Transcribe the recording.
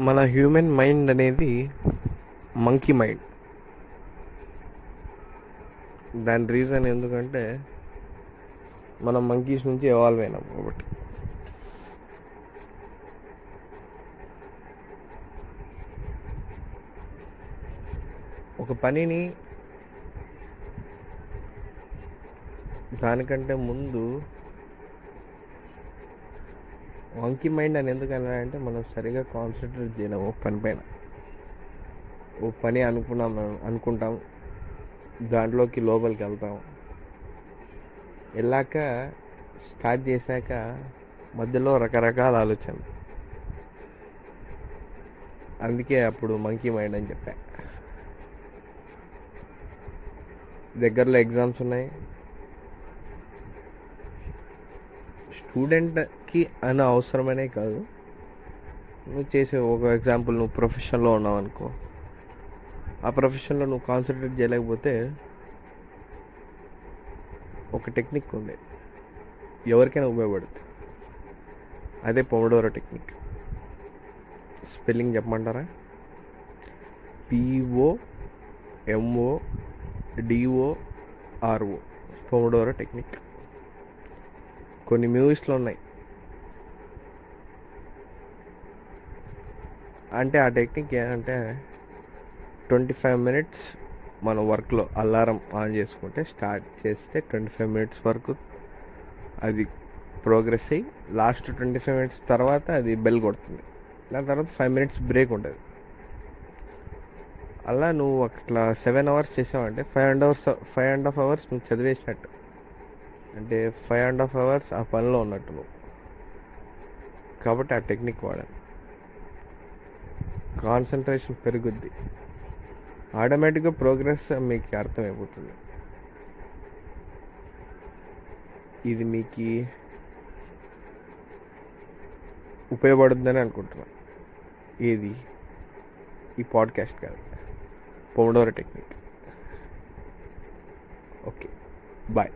మన human mind అనేది monkey mind దాని రీజన్ ఎందుకంటే మనం మంకీస్ నుంచి ఎవాల్వ్ అయినాం కాబట్టి. ఒక పనిని దానికంటే ముందు వంకీ మైండ్ అని ఎందుకు అంటే మనం సరిగా కాన్సన్ట్రేట్ చేయలేము ఒక పని. పైన ఓ పని అనుకున్నాం అనుకుంటాం దాంట్లోకి లోపలికి వెళ్తాం. వెళ్ళాక స్టార్ట్ చేశాక మధ్యలో రకరకాల ఆలోచనలు. అందుకే అప్పుడు మంకీ మైండ్ అని చెప్పా. దగ్గరలో ఎగ్జామ్స్ ఉన్నాయి. స్టూడెంట్ స్టూడెంట్కి అని అవసరమనే కాదు. నువ్వు చేసే ఒక ఎగ్జాంపుల్ నువ్వు ప్రొఫెషన్లో ఉన్నావు అనుకో. ఆ ప్రొఫెషన్లో నువ్వు కాన్సన్ట్రేట్ చేయలేకపోతే ఒక టెక్నిక్ ఉంది ఎవరికైనా ఉపయోగపడుతుంది అదే పొమడోరో టెక్నిక్ స్పెల్లింగ్ చెప్పమంటారా? P O M O D O R O pomodoro technique కొన్ని మూవీస్లో ఉన్నాయి. అంటే ఆ టెక్నిక్ ఏంటంటే ట్వంటీ ఫైవ్ మినిట్స్ మన వర్క్లో అలారం ఆన్ చేసుకుంటే స్టార్ట్ చేస్తే ట్వంటీ ఫైవ్ మినిట్స్ వరకు అది ప్రోగ్రెస్ అయ్యి లాస్ట్ ట్వంటీ ఫైవ్ మినిట్స్ తర్వాత అది బెల్ కొడుతుంది. దాని తర్వాత ఫైవ్ మినిట్స్ బ్రేక్ ఉంటుంది. అలా నువ్వు అట్లా సెవెన్ అవర్స్ చేసావంటే five and hours five and half hours నువ్వు చదివేసినట్టు. అంటే ఫైవ్ అండ్ హాఫ్ అవర్స్ ఆ పనిలో ఉన్నట్టు నువ్వు. కాబట్టి ఆ టెక్నిక్ వాడాను కాన్సన్ట్రేషన్ పెరుగుద్ది. ఆటోమేటిక్గా ప్రోగ్రెస్ మీకు అర్థమైపోతుంది. ఇది మీకు ఉపయోగపడుతుందని అనుకుంటున్నాను. ఏది? ఈ పాడ్కాస్ట్ కాదు. Pomodoro technique okay. బాయ్.